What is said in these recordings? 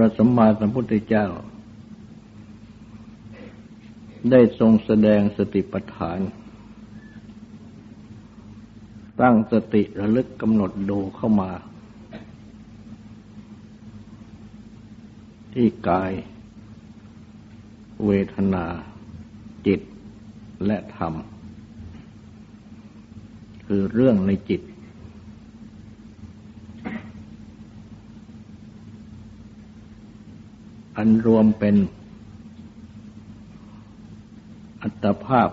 ระสัมมาสัมพุทธเจ้า ได้ทรงแสดงสติปัฏฐาน ตั้งสติระลึกกำหนดดูเข้ามา ที่กาย เวทนา จิตและธรรม คือเรื่องในจิต อันรวมเป็นอัตภาพ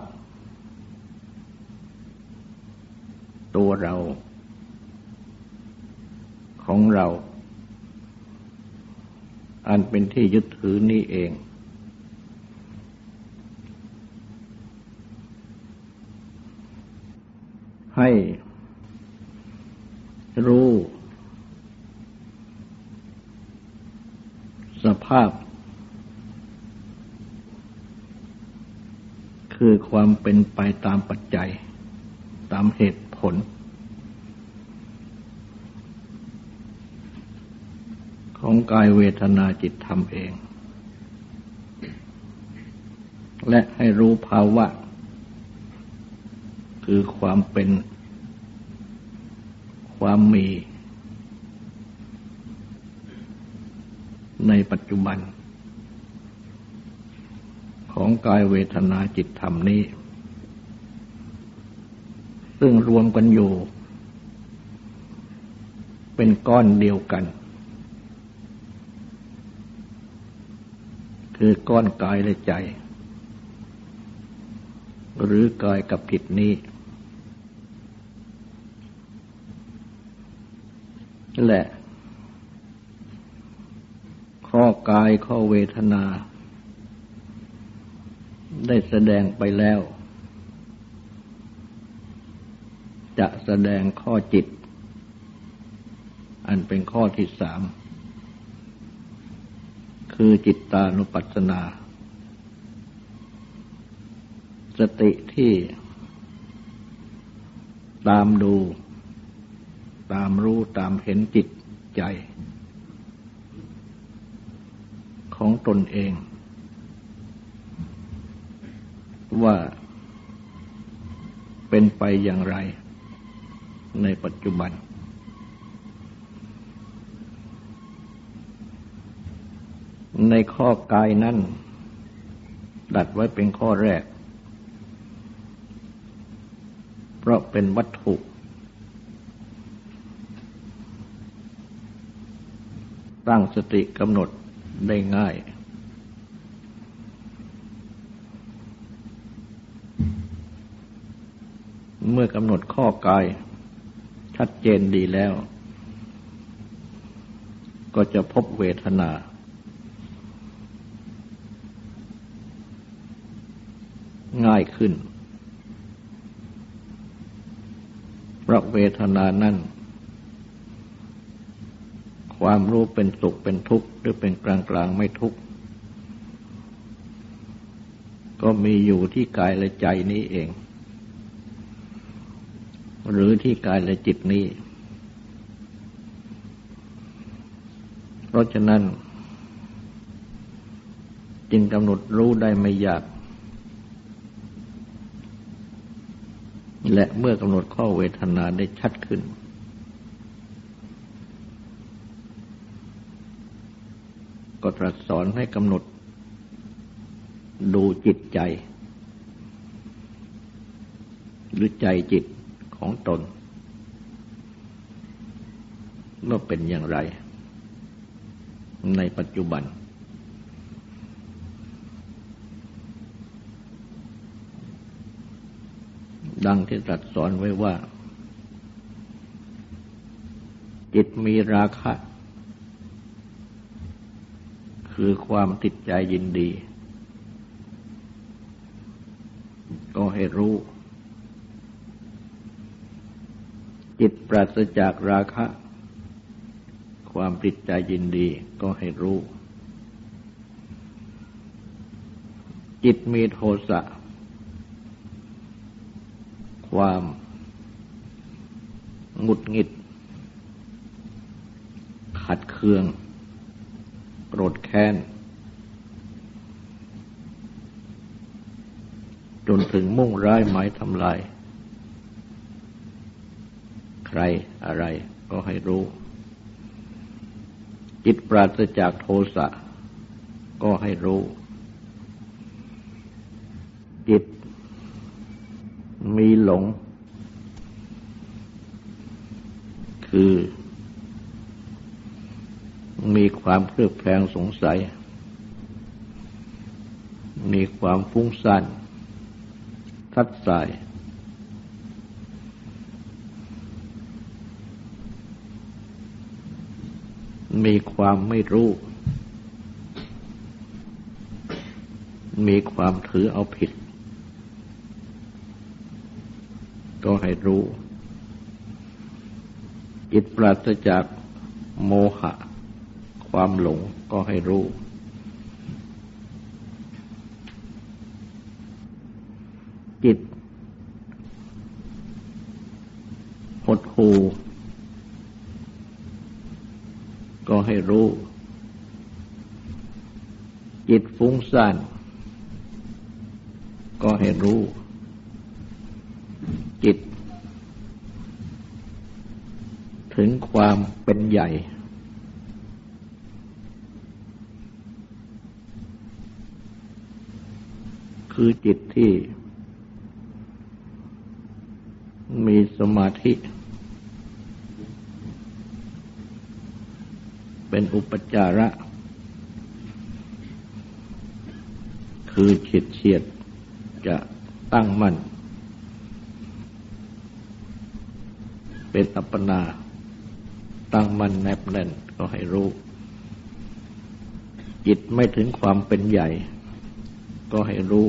ตัวเรา ของเรา อันเป็นที่ยึดถือนี้เอง ให้รู้ส ภาพ คือความเป็นไปตามปัจจัย ตามเหตุผล ของกายเวทนาจิตธรรมเอง และให้รู้ภาวะ คือความเป็น ความมี ในปัจจุบัน ของกายเวทนาจิตธรรมนี้ ซึ่งรวมกันอยู่ เป็นก้อนเดียวกัน คือก้อนกายและใจ หรือกายกับจิตนี้และ ข้อกายข้อเวทนา ได้แสดงไปแล้ว จะแสดงข้อจิต อันเป็นข้อที่สาม คือจิตตานุปัสสนา สติที่ตามดู ตามรู้ตามเห็นจิตใจ ของตนเอง ว่าเป็นไปอย่างไรในปัจจุบัน ในข้อกายนั้นดัดไว้เป็นข้อแรก เพราะเป็นวัตถุตั้งสติกำหนด ได้ง่าย เมื่อกำหนดข้อกาย ชัดเจนดีแล้ว ก็จะพบเวทนา ง่ายขึ้นเพราะเวทนานั้น ความรู้เป็นสุขเป็นทุกข์ หรือเป็นกลางกลางไม่ทุกข์ ก็มีอยู่ที่กายและใจนี้เอง หรือที่กายและจิตนี้ เพราะฉะนั้น จึงกำหนดรู้ได้ไม่ยาก และเมื่อกำหนดข้อเวทนาได้ชัดขึ้น ก็ตรัสสอนให้กำหนด ดูจิตใจ หรือใจจิตของตนว่าเป็นอย่างไร ในปัจจุบัน ดังที่ตรัสสอนไว้ว่า จิตมีราคะ คือความติดใจยินดี ก็ให้รู้ จิตปราศจากราคะ ความติดใจยินดีก็ให้รู้ จิตมีโทสะความหงุดหงิด ขัดเคือง รธแค้น จนถึงมุ่งร้ายหมายทำลาย ใครอะไรก็ให้รู้ จิตปราศจากโทสะก็ให้รู้ จิตมีหลง คือ ความเครือบแคลงสงสัย มีความฟุ้งซ่านทัดสาย มีความไม่รู้ มีความถือเอาผิด ก็ให้รู้ จิตปราศจากโมหะ ความหลงก็ให้รู้ จิตหดหูก็ให้รู้ จิตฟุ้งซ่านก็ให้รู้ จิต ถึงความเป็นใหญ่ คือจิตที่มีสมาธิ เป็นอุปจาระ คือเฉียดเฉียดจะตั้งมั่น เป็นอัปปนา ตั้งมั่นแนบแน่นก็ให้รู้ จิตไม่ถึงความเป็นใหญ่ ก็ให้รู้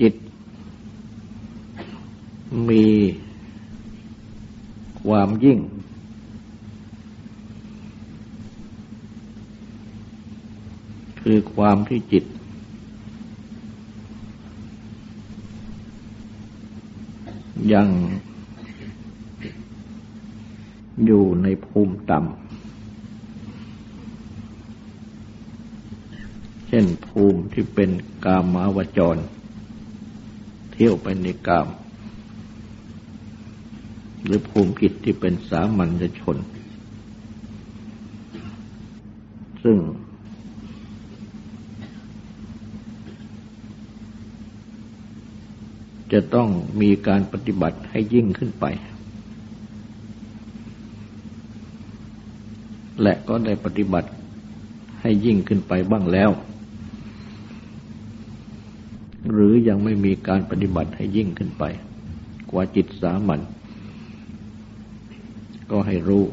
จิต มีความยิ่ง คือความที่จิต ยังอยู่ในภูมิต่ำ เช่นภูมิที่เป็นกามาวจร เที่ยวไปในกาม หรือภูมิจิตที่เป็นสามัญชน ซึ่ง จะต้องมีการปฏิบัติให้ยิ่งขึ้นไป และก็ได้ปฏิบัติให้ยิ่งขึ้นไปบ้างแล้ว หรือยังไม่มีการปฏิบัติให้ยิ่งขึ้นไป กว่าจิตสามัญ ก็ให้รู้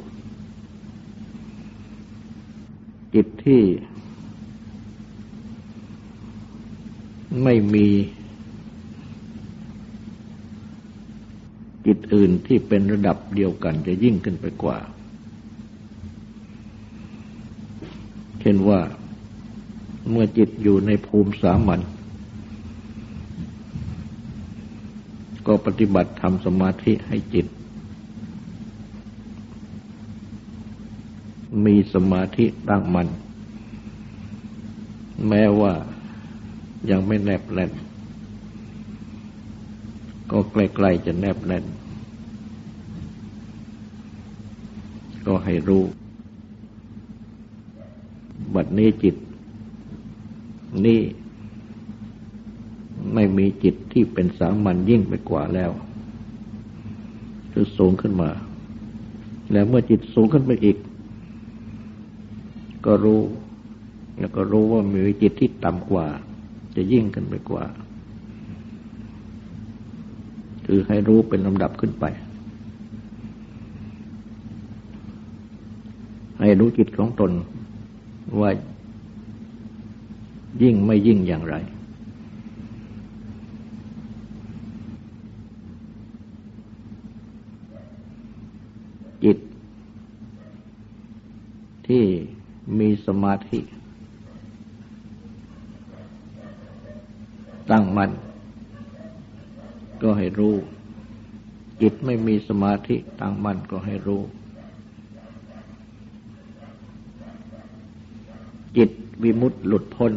จิตที่ไม่มีจิตอื่นที่เป็นระดับเดียวกันจะยิ่งขึ้นไปกว่า เช่นว่าเมื่อจิตอยู่ในภูมิสามัญก็ปฏิบัติทำสมาธิให้จิต มีสมาธิตั้งมัน่นแม้ว่ายังไม่แนบแน่น ก็ใกล้ๆจะแนบแน่น ก็ให้รู้นี้จิต นี่ไม่มีจิตที่เป็นสามัญยิ่งไปกว่าแล้ว คือสูงขึ้นมา แล้วเมื่อจิตสูงขึ้นไปอีก ก็รู้ แล้วก็รู้ว่ามีจิตที่ต่ำกว่า จะยิ่งขึ้นไปกว่า คือให้รู้เป็นลำดับขึ้นไป ให้รู้จิตของตนว่ายิ่งไม่ยิ่งอย่างไรจิตที่ มีสมาธิ ตั้งมัน่นก็ให้รู้ จิตไม่มีสมาธิตั้งมั่นก็ให้รู้ จิตวิมุตต์หลุดพ้น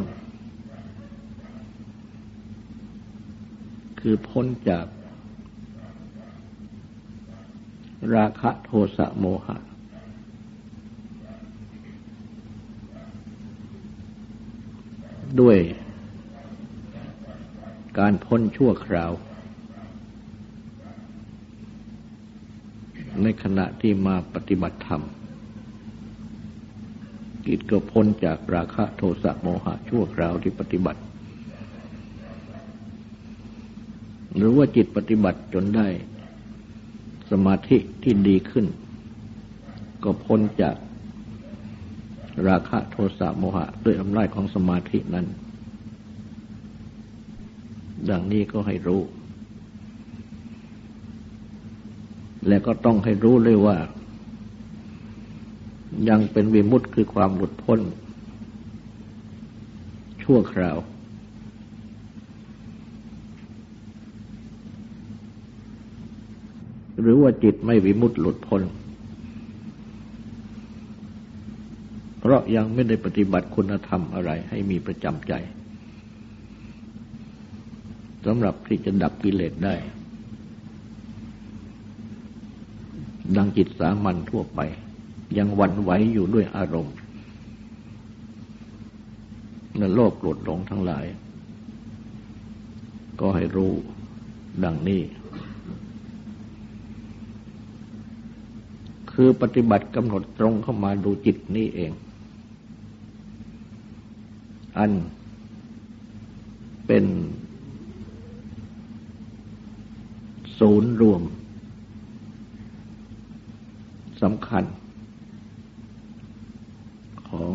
คือพ้นจาก ราคะโทสะโมหะ ด้วยการพ้นชั่วคราว ในขณะที่มาปฏิบัติธรรมจิตก็พ้นจากราคะโทสะโมหะชั่วคราวที่ปฏิบัติ หรือว่าจิตปฏิบัติจนได้สมาธิที่ดีขึ้น ก็พ้นจาก ราคะโทสะโมหะ ด้วยอำนาจของสมาธินั้น ดังนี้ก็ให้รู้ และก็ต้องให้รู้เลยว่า ยังเป็นวิมุตต์คือความหลุดพ้น ชั่วคราว หรือว่าจิตไม่วิมุตต์หลุดพ้น เพราะยังไม่ได้ปฏิบัติคุณธรรมอะไรให้มีประจำใจสำหรับที่จะดับกิเลสได้ ดังจิตสามัญทั่วไป ยังวันไหวอยู่ด้วยอารมณ์นั่นโลภโกรธหลงทั้งหลาย ก็ให้รู้ดังนี้ คือปฏิบัติกำหนดตรงเข้ามาดูจิตนี้เอง อันเป็นศูนย์รวมสำคัญ ของ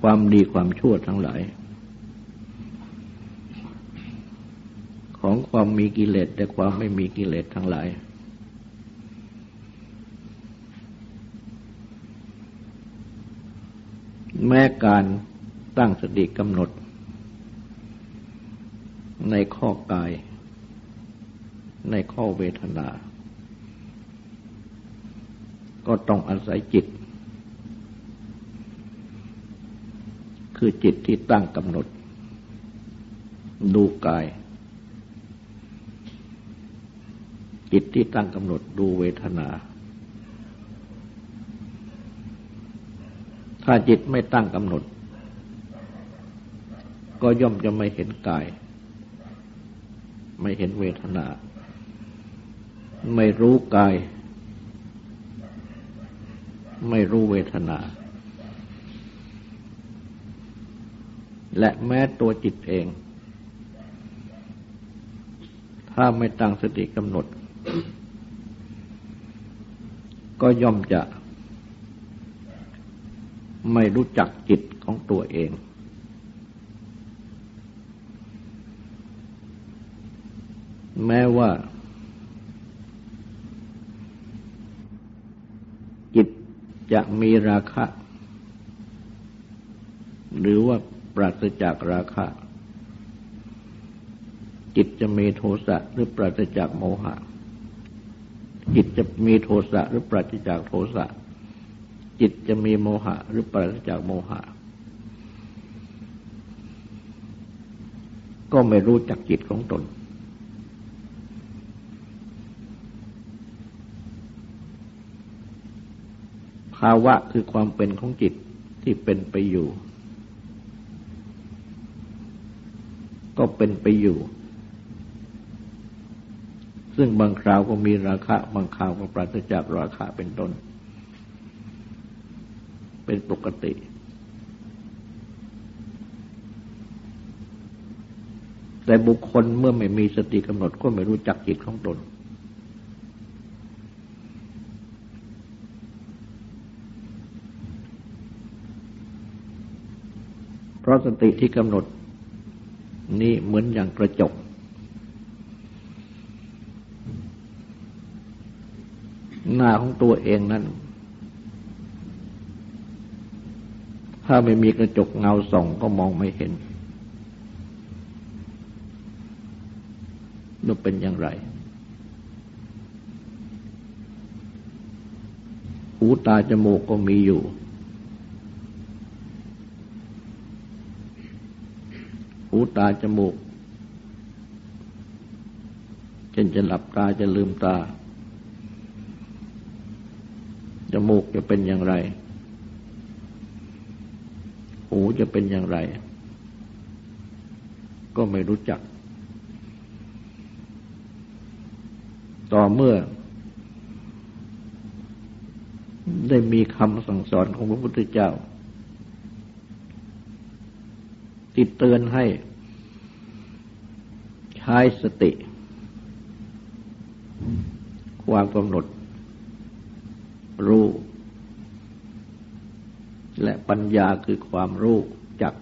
ความดีความชั่วทั้งหลาย ของความมีกิเลสแต่ความไม่มีกิเลสทั้งหลาย แม้การตั้งสติกำหนด ในข้อกาย ในข้อเวทนา ก็ต้องอาศัยจิต คือจิตที่ตั้งกำหนด ดูกาย จิตที่ตั้งกำหนดดูเวทนา ถ้าจิตไม่ตั้งกำหนด ก็ย่อมจะไม่เห็นกาย ไม่เห็นเวทนา ไม่รู้กาย ไม่รู้เวทนา และแม้ตัวจิตเอง ถ้าไม่ตั้งสติกำหนด ก็ย่อมจะ ไม่รู้จักจิตของตัวเอง แม้ว่า จิตจะมีราคะ หรือว่าปราศจากราคะ จิตจะมีโทสะหรือปราศจากโมหะ จิตจะมีโทสะหรือปราศจากโทสะ จิตจะมีโมหะหรือปราศจากโมหะ ก็ไม่รู้จักจิตของตน ภาวะคือความเป็นของจิตที่เป็นไปอยู่ ก็เป็นไปอยู่ ซึ่งบางคราวก็มีราคะ บางคราวก็ปราศจากราคะเป็นต้น เป็นปกติ แต่บุคคลเมื่อไม่มีสติกำหนดก็ไม่รู้จักจิตของตน เพราะสติที่กำหนดนี้เหมือนอย่างกระจกหน้าของตัวเองนั้น ถ้าไม่มีกระจกเงาส่องก็มองไม่เห็นนั่เป็นอย่างไร หูตาจมูกก็มีอยู่ หูตาจมูกเช่นจะหลับตาจะลืมตา จมูกจะเป็นอย่างไร หูจะเป็นอย่างไร ก็ไม่รู้จัก ต่อเมื่อ ได้มีคำสั่งสอนของพระพุทธเจ้า ติดเตือนให้ ใช้สติ ความกำหนดรู้ และปัญญาคือความรู้จัก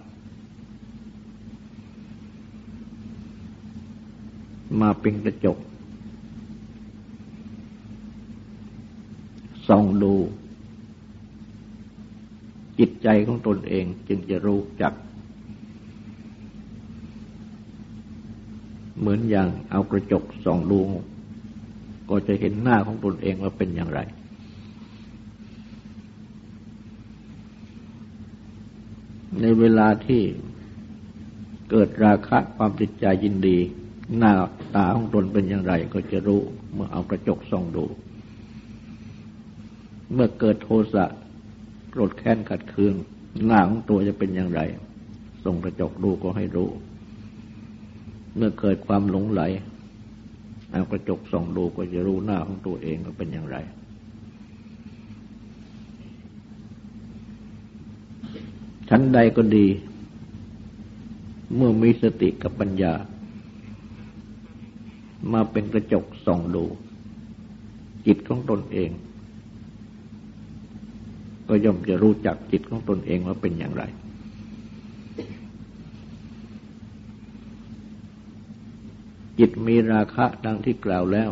มาเป็นกระจกส่องดู จิตใจของตนเองจึงจะรู้จัก เหมือนอย่างเอากระจกส่องดู ก็จะเห็นหน้าของตนเองว่าเป็นอย่างไร ในเวลาที่เกิดราคะความติดใจยินดี หน้าตาของตนเป็นอย่างไร ก็จะรู้เมื่อเอากระจกส่องดู เมื่อเกิดโทสะโกรธแค้นขัดเคือง หน้าของตัวจะเป็นอย่างไร ส่งกระจกดูก็ให้รู้ เมื่อเกิดความหลงไหลเอากระจกส่องดูก็จะรู้หน้าของตัวเองว่าเป็นอย่างไร ชั้นใดก็ดี เมื่อมีสติกับปัญญา มาเป็นกระจกส่องดู จิตของตนเอง ก็ย่อมจะรู้จักจิตของตนเองว่าเป็นอย่างไร จิตมีราคะดังที่กล่าวแล้ว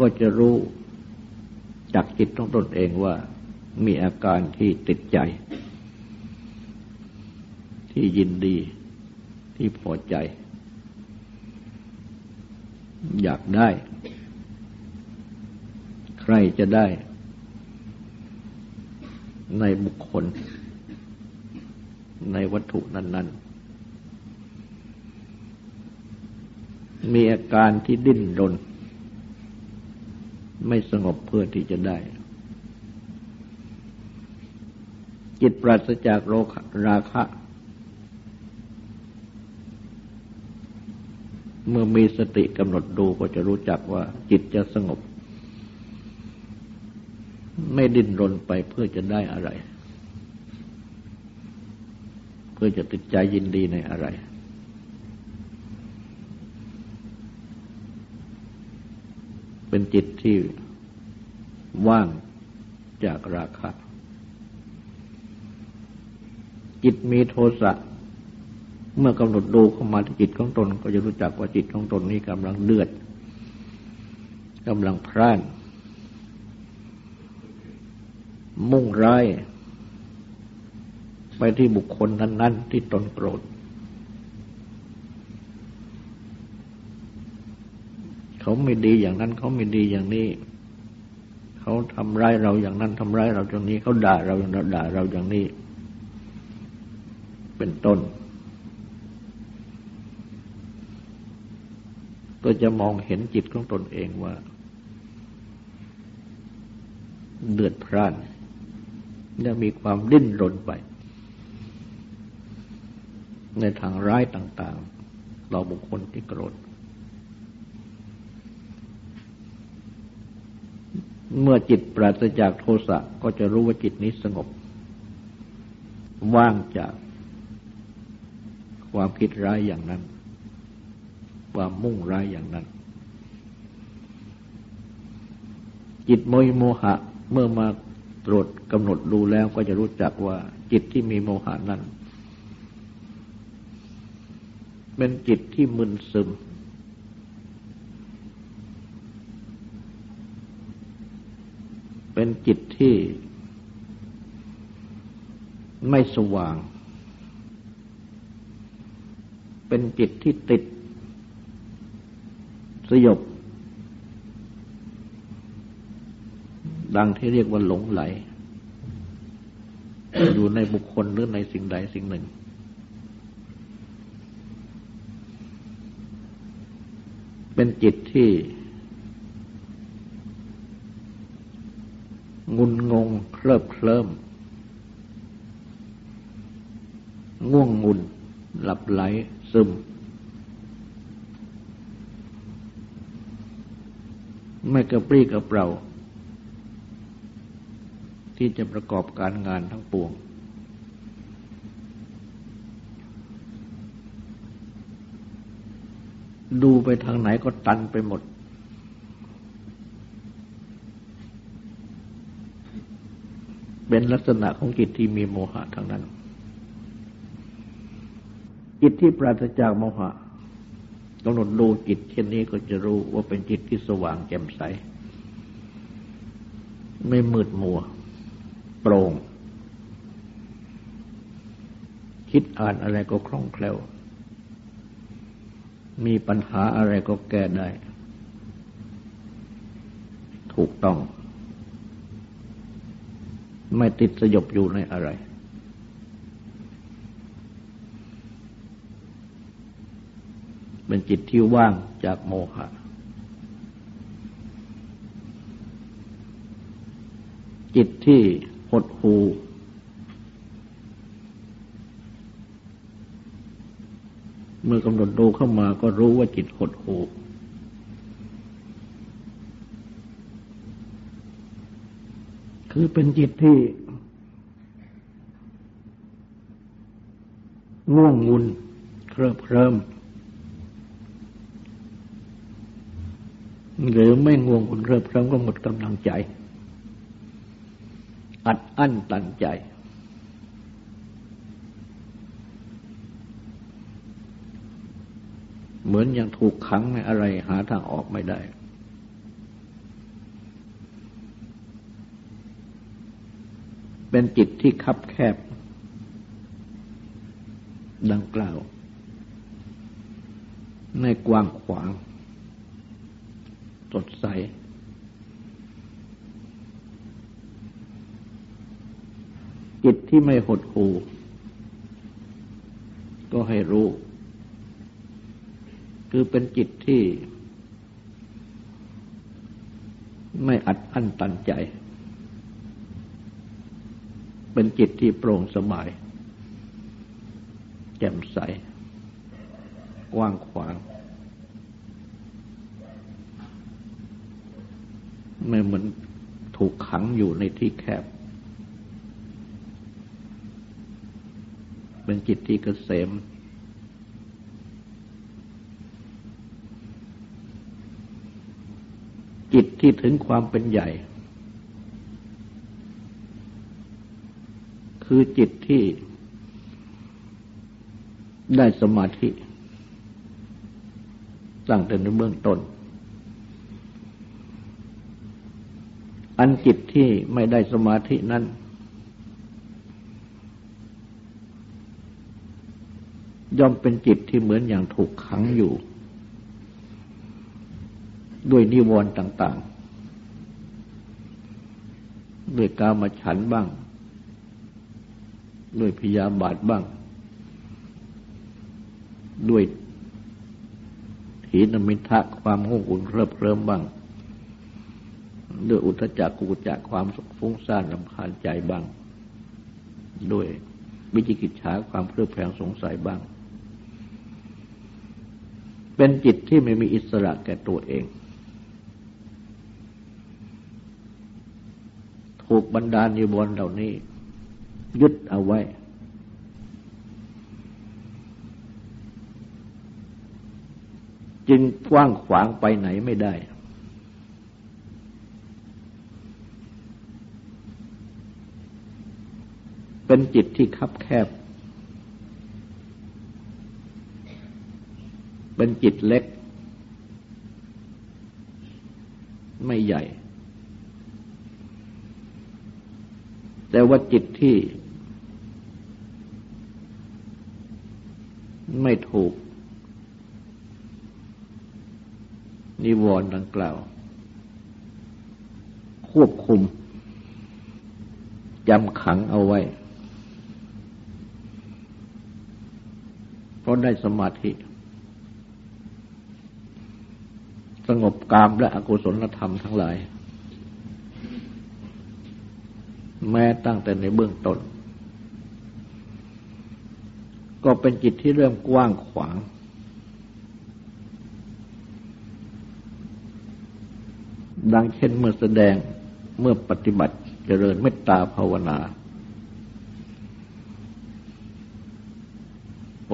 ก็จะรู้จากจิตของตนเองว่า มีอาการที่ติดใจ ที่ยินดีที่พอใจ อยากได้ ใครจะได้ ในบุคคล ในวัตถุนั้น ๆ มีอาการที่ดิ้นรน ไม่สงบเพื่อที่จะได้ จิตปราศจากโรคราคะ เมื่อมีสติกำหนดดูก็จะรู้จักว่าจิตจะสงบ ไม่ดิ้นรนไปเพื่อจะได้อะไร เพื่อจะติดใจยินดีในอะไร เป็นจิตที่ว่างจากราคะ จิตมีโทสะเมื่อกำหนดดูเข้ามาที่จิตของตน ก็จะรู้จักว่าจิตของตนนี้กำลังเดือดกำลังพร่าน มุ่งร้าย ไปที่บุคคลนั้น ๆ ที่ตนโกรธ เขาไม่ดีอย่างนั้น เขาไม่ดีอย่างนี้ เขาทำร้ายเราอย่างนั้นทำร้ายเราอย่างนี้ เขาด่าเราอย่างนั้นด่าเราอย่างนี้ เป็นต้น ก็จะมองเห็นจิตของตนเองว่า เดือดพร่าน และมีความดิ้นรนไป ในทางร้ายต่างๆต่อบุคคลที่โกรธเมื่อจิตปราศจากโทสะก็จะรู้ว่าจิตนี้สงบ ว่างจาก ความคิดร้ายอย่างนั้น ความมุ่งร้ายอย่างนั้น จิตโมยโมหะเมื่อมาตรวจกำหนดดูแล้วก็จะรู้จักว่าจิตที่มีโมหะนั้น เป็นจิตที่มึนซึม เป็นจิตที่ไม่สว่าง เป็นจิตที่ติด สยบ ดังที่เรียกว่าหลงไหล อยู่ในบุคคลหรือในสิ่งใดสิ่งหนึ่ง เป็นจิตที่งุนงงเคลิบเคลิ้มง่วงงุนหลับไหล ซึม ไม่กระปรี้กระเปร่า ที่จะประกอบการงานทั้งปวง ดูไปทางไหนก็ตันไปหมดเป็นลักษณะของจิตที่มีโมหะทางนั้น จิตที่ปราศจากโมหะกำหนดดูจิตเช่นนี้ก็จะรู้ว่าเป็นจิตที่สว่างแจ่มใส ไม่มืดมัว โปร่ง คิดอ่านอะไรก็คล่องแคล่ว มีปัญหาอะไรก็แก้ได้ ถูกต้อง ไม่ติดสยบอยู่ในอะไร เป็นจิตที่ว่างจากโมหะ จิตที่หดหูเมื่อกำหนดดูเข้ามาก็รู้ว่าจิตหดหูคือเป็นจิตที่ง่วงงุนเคริบเคริม หรือไม่ง่วงงุนเริบเคริมก็หมดกำลังใจ อัดอั้นตันใจ เหมือนอย่างถูกขังในอะไรหาทางออกไม่ได้เป็นจิตที่คับแคบ ดังกล่าว ในกว้างขวาง ดใส จิตที่ไม่หดหู่ก็ให้รู้ คือเป็นจิตที่ ไม่อัดอั้นตันใจ เป็นจิตที่โปร่งสบาย แจ่มใส กว้างขวาง ไม่เหมือนถูกขังอยู่ในที่แคบ เป็นจิตที่เกษม จิตที่ถึงความเป็นใหญ่ คือจิตที่ได้สมาธิตั้งแต่ในเบื้องต้น อันจิตที่ไม่ได้สมาธินั้น ย่อมเป็นจิตที่เหมือนอย่างถูกขังอยู่ ด้วยนิวรณ์ต่าง ๆ ด้วยกามาฉันบ้าง ด้วยพยาบาทบ้าง ด้วยถีนมิทะความงงอุ่นเคลิบเคลิ้มบ้าง ด้วยอุทจักกุจักความฟุ้งซ่านลำคาญใจบ้าง ด้วยวิจิกิจฉาความเครือบแคลงสงสัยบ้าง เป็นจิตที่ไม่มีอิสระแก่ตัวเอง ถูกบรรดานิวรณ์เหล่านี้ ยึดเอาไว้ จึงกว้างขวางไปไหนไม่ได้ เป็นจิตที่คับแคบ เป็นจิตเล็ก ไม่ใหญ่ แต่ว่าจิตที่ ไม่ถูก นิวรณ์ดังกล่าว ควบคุมจำขังเอาไว้ เพราะได้สมาธิ สงบกามและอกุศลธรรมทั้งหลาย แม้ตั้งแต่ในเบื้องต้น ก็เป็นจิตที่เริ่มกว้างขวาง ดังเช่นเมื่อแสดงเมื่อปฏิบัติเจริญเมตตาภาวนา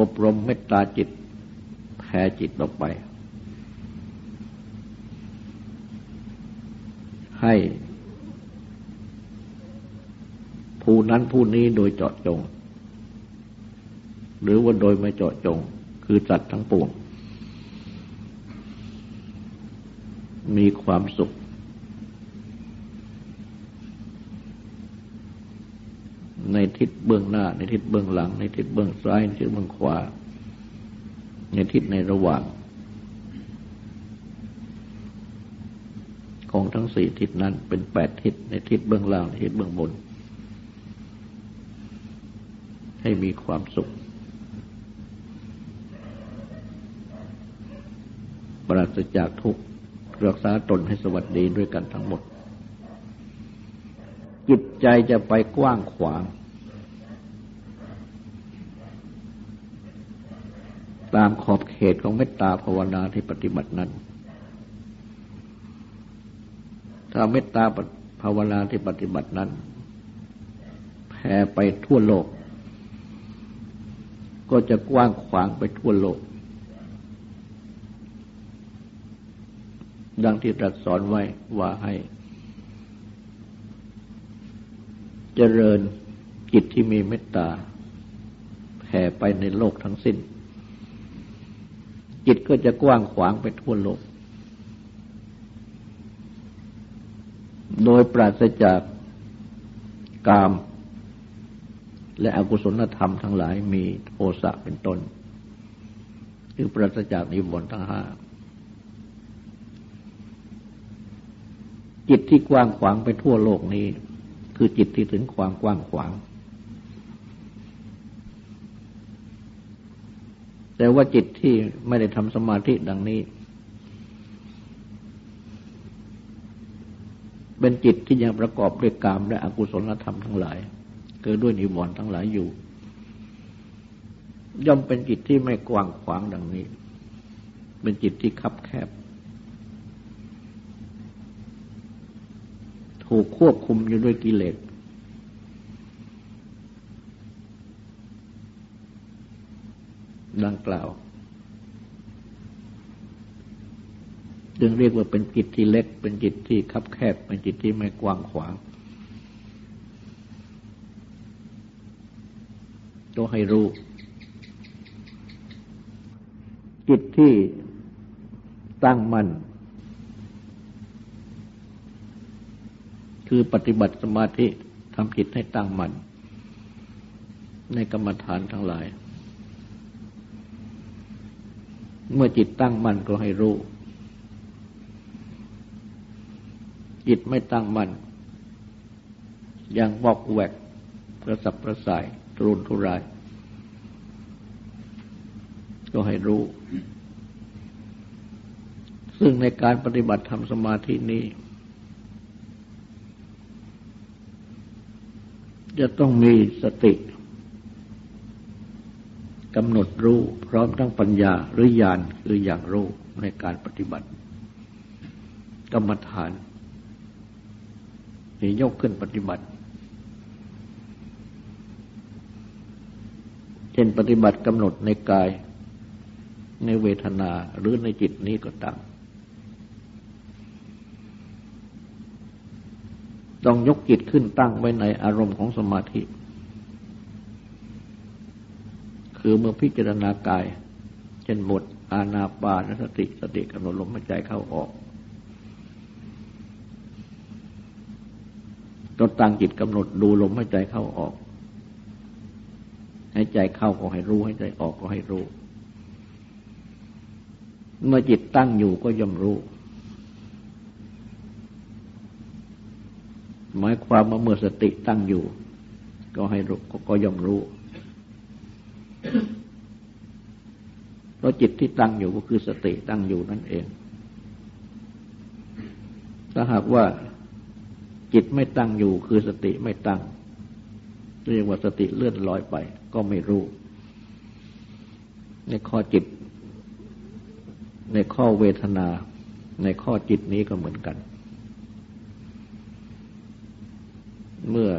อบรมเมตตาจิตแผ่จิตออกไป ให้ ผู้นั้นผู้นี้โดยเจาะจง หรือว่าโดยไม่เจาะจง คือจัดทั้งปวง มีความสุขใน ทิศเบื้องหน้า ในทิศเบื้องหลัง ในทิศเบื้องซ้ายในทิศเบื้องขวา ในทิศในระหว่าง ของทั้งสี่ทิศนั้นเป็นแปดทิศในทิศเบื้องล่างในทิศเบื้องบน ให้มีความสุข ปราศจากทุกข์รักษาตนให้สวัสดีด้วยกันทั้งหมดจิตใจจะไปกว้างขวาง ตามขอบเขตของเมตตาภาวนาที่ปฏิบัตินั้น ถ้าเมตตาภาวนาที่ปฏิบัตินั้นแผ่ไปทั่วโลก ก็จะกว้างขวางไปทั่วโลก ดังที่ตรัสสอนไว้ว่าให้เจริญจิตที่มีเมตตาแผ่ไปในโลกทั้งสิ้น จิตก็จะกว้างขวางไปทั่วโลก โดยปราศจากกาม และอกุศลธรรมทั้งหลายมีโทสะเป็นต้น คือปราศจากนิวรณ์ทั้งห้าจิตที่กว้างขวางไปทั่วโลกนี้ คือจิตที่ถึงความกว้างขวาง แต่ว่าจิตที่ไม่ได้ทำสมาธิดังนี้ เป็นจิตที่ยังประกอบด้วยกามและอกุศลธรรมทั้งหลายเกิดด้วยนิวรณ์ทั้งหลายอยู่ ย่อมเป็นจิตที่ไม่กว้างขวางดังนี้ เป็นจิตที่คับแคบ ถูกควบคุมอยู่ด้วยกิเลส ดังกล่าว จึงเรียกว่าเป็นจิตที่เล็ก เป็นจิตที่คับแคบ เป็นจิตที่ไม่กว้างขวางต้องให้รู้ จิตที่ตั้งมั่นคือปฏิบัติสมาธิทำจิตให้ตั้งมั่นในกรรมฐานทั้งหลาย เมื่อจิตตั้งมั่นก็ให้รู้ จิตไม่ตั้งมั่นยังบอกแวกกระสับกระส่ายตรุนทุราย ก็ให้รู้ ซึ่งในการปฏิบัติทำสมาธินี้ จะต้องมีสติ กำหนดรู้พร้อมทั้งปัญญาหรือญาณคืออย่างรู้ในการปฏิบัติ กรรมฐานที่ยกขึ้นปฏิบัติ เช่นปฏิบัติกำหนดในกาย ในเวทนาหรือในจิตนี้ก็ตามต้องยกจิตขึ้นตั้งไว้ในอารมณ์ของสมาธิ คือเมื่อพิจารณากาย เช่นบทอาณาปานสติสติกำหนดลมหายใจเข้าออกต้องตั้งจิตกำหนดดูลมหายใจเข้าออกให้ใจเข้าก็ให้รู้ให้ใจออกก็ให้รู้ เมื่อจิตตั้งอยู่ก็ย่อมรู้ หมายความว่าเมื่อสติตั้งอยู่ ก็ให้รู้ก็ย่อมรู้ เพราะจิตที่ตั้งอยู่ก็คือสติตั้งอยู่นั่นเอง ถ้าหากว่าจิตไม่ตั้งอยู่คือสติไม่ตั้ง เรียกว่าสติเลื่อนลอยไป ก็ไม่รู้ในข้อจิต ในข้อเวทนา ในข้อจิตนี้ก็เหมือนกัน เมื่อ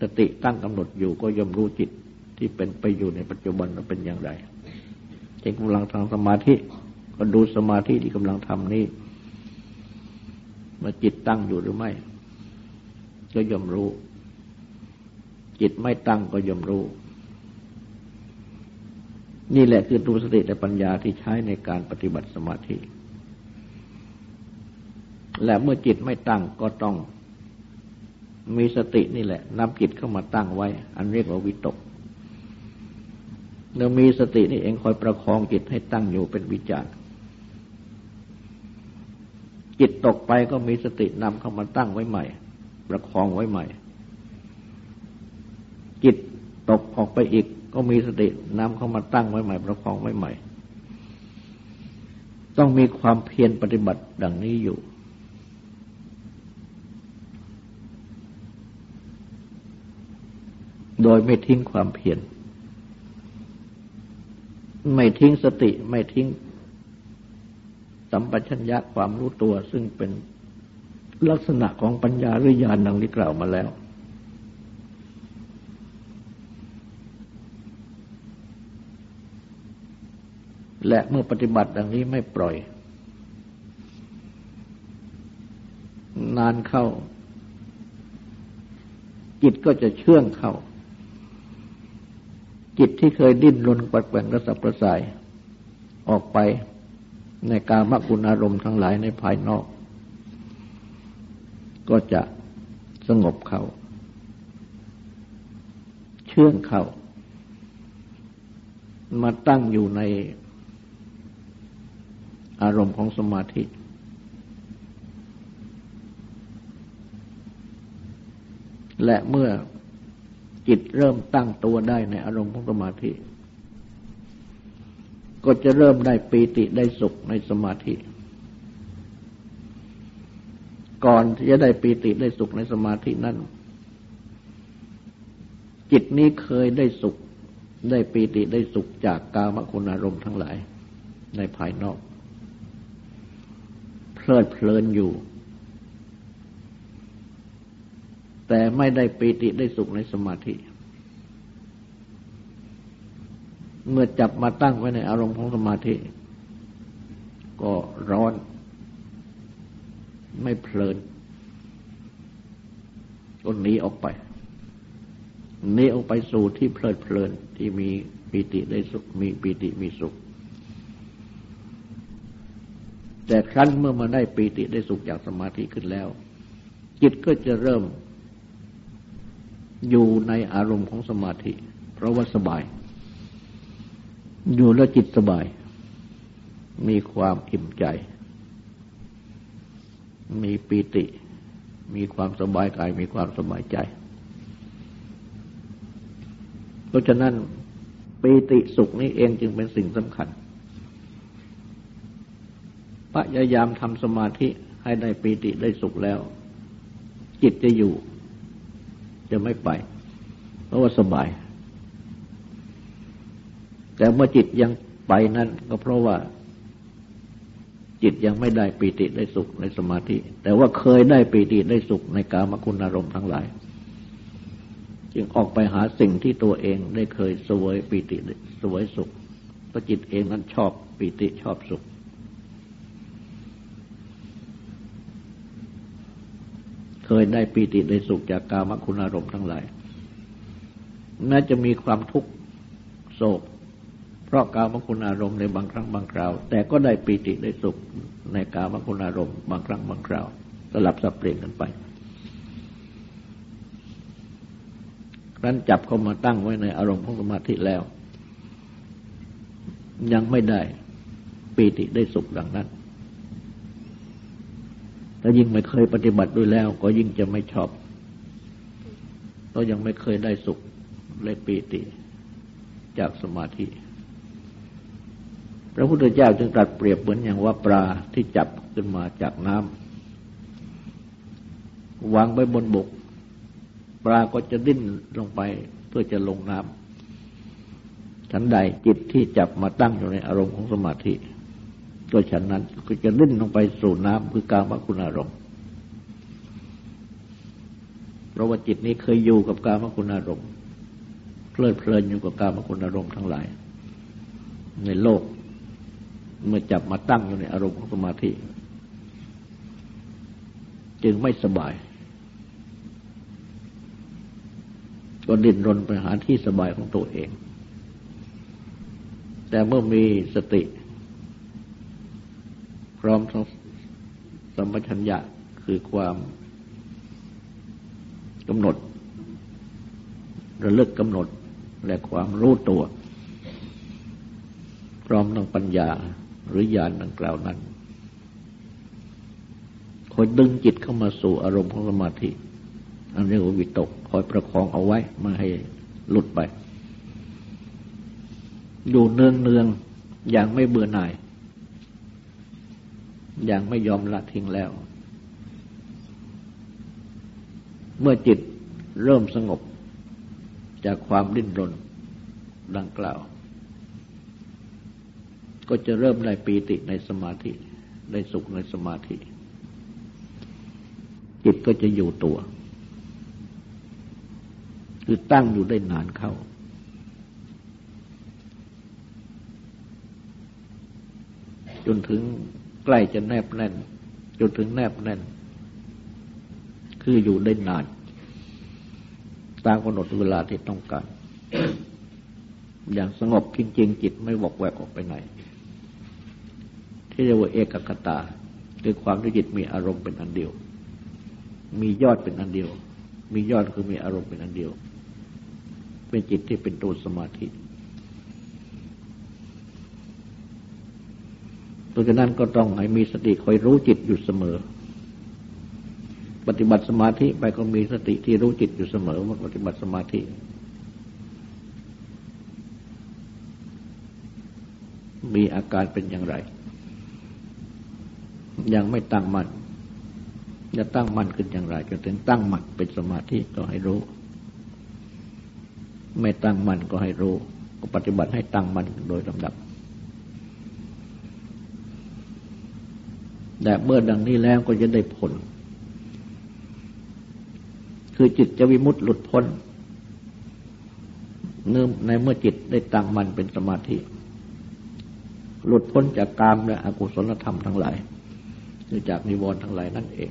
สติตั้งกำหนดอยู่ก็ย่อมรู้จิต ที่เป็นไปอยู่ในปัจจุบันว่าเป็นอย่างไรเช่นกำลังทางสมาธิก็ดูสมาธิที่กำลังทำนี้มาจิตตั้งอยู่หรือไม่ ก็ย่อมรู้ จิตไม่ตั้งก็ย่อมรู้ นี่แหละคือตัวสติและปัญญาที่ใช้ในการปฏิบัติสมาธิ และเมื่อจิตไม่ตั้งก็ต้อง มีสตินี่แหละนำจิตเข้ามาตั้งไว้ อันเรียกว่าวิตก เรามีสตินี่เองคอยประคองจิตให้ตั้งอยู่เป็นวิจารจิตตกไปก็มีสตินำเข้ามาตั้งไว้ใหม่ ประคองไว้ใหม่ จิตตกออกไปอีก ก็มีสตินำเข้ามาตั้งไว้ใหม่ ประคองไว้ใหม่ ต้องมีความเพียรปฏิบัติดังนี้อยู่ โดยไม่ทิ้งความเพียร ไม่ทิ้งสติไม่ทิ้งสัมปชัญญะความรู้ตัว ซึ่งเป็นลักษณะของปัญญาหรือญาณดังที่กล่าวมาแล้ว และเมื่อปฏิบัติดังนี้ไม่ปล่อย นานเข้า จิตก็จะเชื่องเข้า จิตที่เคยดิ้นรนปัดแกว่งกระสับกระส่าย ออกไปในการมกุณอารมณ์ทั้งหลายในภายนอก ก็จะสงบเขาเชื่องเขามาตั้งอยู่ในอารมณ์ของสมาธิ และเมื่อ จิตเริ่มตั้งตัวได้ในอารมณ์ของสมาธิ ก็จะเริ่มได้ปีติได้สุขในสมาธิ ก่อนที่จะได้ปีติได้สุขในสมาธินั้น จิตนี้เคยได้สุขได้ปีติได้สุขจากกามคุณอารมณ์ทั้งหลายในภายนอก เพลิดเพลินอยู่ แต่ไม่ได้ปีติได้สุขในสมาธิ เมื่อจับมาตั้งไว้ในอารมณ์ของสมาธิ ก็ร้อน ไม่เพลินก็หนีออกไปหนีออกไปสู่ที่เพลิดเพลินที่มีปีติได้สุขมีปีติมีสุข แต่ครั้นเมื่อมาได้ปีติได้สุขจากสมาธิขึ้นแล้ว จิตก็จะเริ่ม อยู่ในอารมณ์ของสมาธิ เพราะว่าสบาย อยู่แล้วจิตสบาย มีความอิ่มใจ มีปีติ มีความสบายกาย มีความสบายใจ เพราะฉะนั้นปีติสุขนี้เองจึงเป็นสิ่งสำคัญพยายามทำสมาธิให้ได้ปีติได้สุขแล้ว จิตจะอยู่ จะไม่ไป เพราะว่าสบาย แต่เมื่อจิตยังไปนั่นก็เพราะว่า จิตยังไม่ได้ปีติได้สุขในสมาธิ แต่ว่าเคยได้ปีติได้สุขในกามคุณอารมณ์ทั้งหลาย จึงออกไปหาสิ่งที่ตัวเองได้เคยสวยปีติสวยสุขเพราะจิตเองนั้นชอบปีติชอบสุข เคยได้ปีติได้สุขจากกามคุณอารมณ์ทั้งหลายแม้จะมีความทุกข์โศก เพราะกามคุณอารมณ์ในบางครั้งบางคราว แต่ก็ได้ปีติได้สุขในกามคุณอารมณ์บางครั้งบางคราว สลับสับเปลี่ยนกันไปรั้นจับเข้ามาตั้งไว้ในอารมณ์ของสมาธิแล้ว ยังไม่ได้ปีติได้สุขดังนั้น ถ้ายิ่งไม่เคยปฏิบัติด้วยแล้ว ก็ยิ่งจะไม่ชอบ ก็ยังไม่เคยได้สุขและปีติจากสมาธิ พระพุทธเจ้าจึงตรัสเปรียบเหมือนอย่างว่าปลาที่จับขึ้นมาจากน้ำวางไว้บนบก ปลาก็จะดิ้นลงไปเพื่อจะลงน้ำฉันใดจิตที่จับมาตั้งอยู่ในอารมณ์ของสมาธิ ก็ฉันนั้นก็จะดิ้นลงไปสู่น้ำคือการมคุณอารมณ์เพราะว่าจิตนี้เคยอยู่กับการมคุณอารมณ์เพลิดเพลินอยู่กับการมคุณอารมณ์ทั้งหลาย ในโลก เมื่อจับมาตั้งอยู่ในอารมณ์ของสมาธิ จึงไม่สบาย ก็ดิ้นรนไปหาที่สบายของตัวเอง แต่เมื่อมีสติ พร้อมทั้งสัมปชัญญะคือความกำหนด ระลึกกำหนดและความรู้ตัว พร้อมทั้งปัญญาหรือญาณดังกล่าวนั้นคอยดึงจิตเข้ามาสู่อารมณ์ของสมาธิอันเรียกว่าวิตกคอยประคองเอาไว้ไม่ให้หลุดไป อยู่เนืองเนืองอย่างไม่เบื่อหน่าย ย่างไม่ยอมละทิ้งแล้ว เมื่อจิตเริ่มสงบจากความดิ้นรนดังกล่าว ก็จะเริ่มได้ปีติในสมาธิได้สุขในสมาธิ จิตก็จะอยู่ตัว คือตั้งอยู่ได้นานเข้า จนถึง ใกล้จะแนบแน่น จนถึงแนบแน่น คืออยู่ได้นาน ตามกำหนดเวลาที่ต้องการ อย่างสงบจริงๆจิตไม่วอกแวกออกไปไหน ที่เรียกว่าเอกคตา คือความที่จิตมีอารมณ์เป็นอันเดียว มียอดเป็นอันเดียว มียอดคือมีอารมณ์เป็นอันเดียว เป็นจิตที่เป็นตัวสมาธิเพ ราะฉะนั้นก็ต้องให้มีสติคอยรู้จิตอยู่เสมอ ปฏิบัติสมาธิไปก็มีสติที่รู้จิตอยู่เสมอว่าปฏิบัติสมาธิมีอาการเป็นอย่างไร ยังไม่ตั้งมัน่นจะตั้งมั่นขึ้นอย่างไรจนถึงตั้งมั่นเป็นสมาธิก็ให้รู้ ไม่ตั้งมั่นก็ให้รู้ ก็ปฏิบัติให้ตั้งมั่นโดยลำดับ แต่เมื่อดังนี้แล้วก็จะได้ผล คือจิตจะวิมุตติหลุดพ้นเนื่อในเมื่อจิตได้ตั้งมันเป็นสมาธิ หลุดพ้นจากกามและอกุศลธรรมทั้งหลายหรือจากนิวรณ์ทั้งหลายนั่นเอง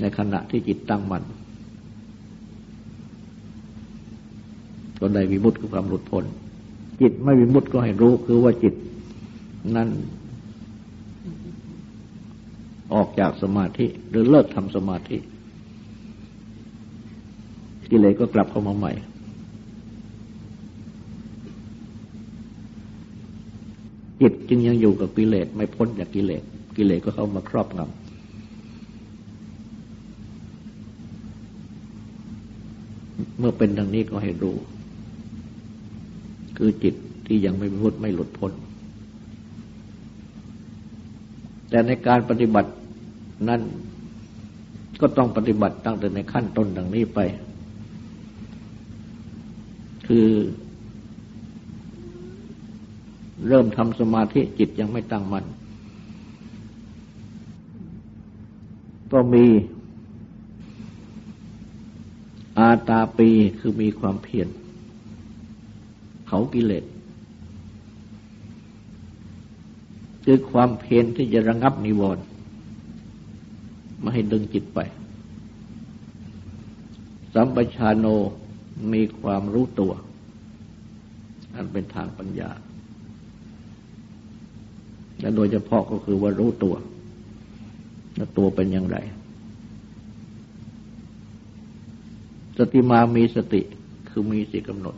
ในขณะที่จิตตั้งมัน่นก็ได้วิมุตติคือความหลุดพ้น จิตไม่วิมุตติก็ให้รู้คือว่าจิตนั้น ออกจากสมาธิ หรือเลิกทำสมาธิ กิเลสก็กลับเข้ามาใหม่ จิตจึงยังอยู่กับกิเลสไม่พ้นจากกิเลสกิเลสก็เข้ามาครอบงำเมื่อเป็นดังนี้ก็ให้รู้ คือจิตที่ยังไม่พุทไม่หลุดพ้น แต่ในการปฏิบัติ นั้นก็ต้องปฏิบัติตั้งแต่ในขั้นต้นดังนี้ไป คือ เริ่มทำสมาธิจิตยังไม่ตั้งมัน่นก็มีอาตาปีคือมีความเพียรเขากิเลสคือความเพียรที่จะระงับนิวรณ์ ไมาให้ดึงจิตไป สัมปชาโนมีความรู้ตัว อันเป็นทางปัญญา และโดยเฉพาะก็คือว่ารู้ตัวว่าตัวเป็นอย่างไร สติมามีสติคือมีสิกำหนด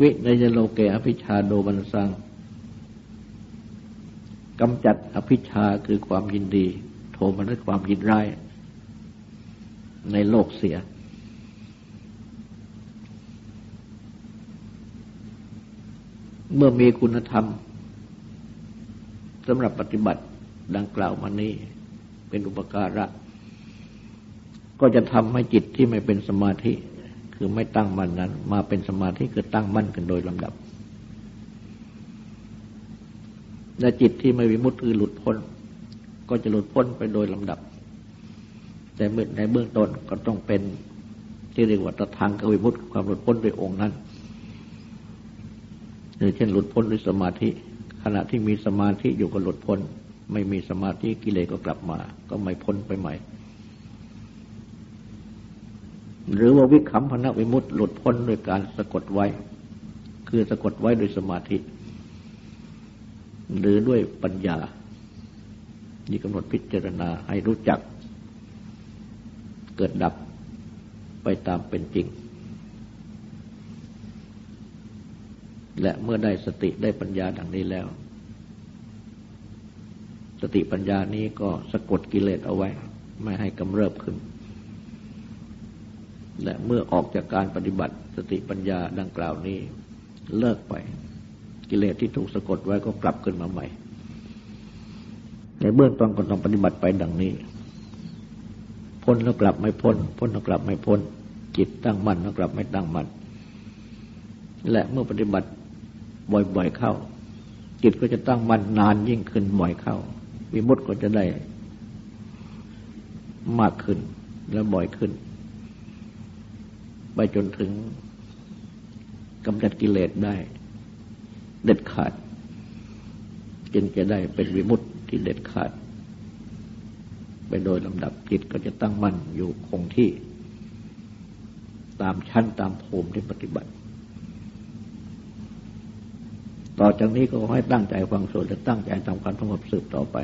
วิในยโลเกอภิชาโดบันสัง กำจัดอภิชาคือความยินดี โทมันด้วยความยินร้าย ในโลกเสีย เมื่อมีคุณธรรมสำหรับปฏิบัติดังกล่าวมานี้ เป็นอุปการะ ก็จะทำให้จิตที่ไม่เป็นสมาธิ คือไม่ตั้งมั่นนั้น มาเป็นสมาธิคือตั้งมั่นกันโดยลำดับ และจิตที่ไม่วิมุตติคือหลุดพ้น ก็จะหลุดพ้นไปโดยลำดับ แต่ในเบื้องต้นก็ต้องเป็นที่เรียกว่าตทางกวิมุตติความหลุดพ้นโดยองค์นั้นหรือเช่นหลุดพ้นด้วยสมาธิ ขณะที่มีสมาธิอยู่ก็หลุดพ้น ไม่มีสมาธิกิเลสก็กลับมา ก็ไม่พ้นไปใหม่ หรือว่าวิคัมพนะวิมุตติหลุดพ้นโดยการสะกดไว้ คือสะกดไว้โดยสมาธิ หรือด้วยปัญญาที่กำหนดพิจารณาให้รู้จัก เกิดดับไปตามเป็นจริง และเมื่อได้สติได้ปัญญาดังนี้แล้ว สติปัญญานี้ก็สะกดกิเลสเอาไว้ ไม่ให้กำเริบขึ้น และเมื่อออกจากการปฏิบัติสติปัญญาดังกล่าวนี้เลิกไป กิเลสที่ถูกสะกดไว้ก็กลับขึ้นมาใหม่ ในเบื้องต้นก็ต้องปฏิบัติไปดังนี้ พ้นแล้วกลับไม่พ้น พ้นแล้วกลับไม่พ้น จิตตั้งมั่นแล้วกลับไม่ตั้งมั่น และเมื่อปฏิบัติบ่อยๆเข้า จิตก็จะตั้งมั่นนานยิ่งขึ้นบ่อยเข้า วิมุตติก็จะได้มากขึ้นและบ่อยขึ้น ไปจนถึงกำจัดกิเลสได้ เด็ดขาด จึงจะได้เป็นวิมุตติที่เด็ดขาด ไปโดยลำดับจิตก็จะตั้งมั่นอยู่คงที่ ตามชั้นตามภูมิที่ปฏิบัติ ต่อจากนี้ก็ให้ตั้งใจฟังสวดและตั้งใจทำการสงบสืบต่อไป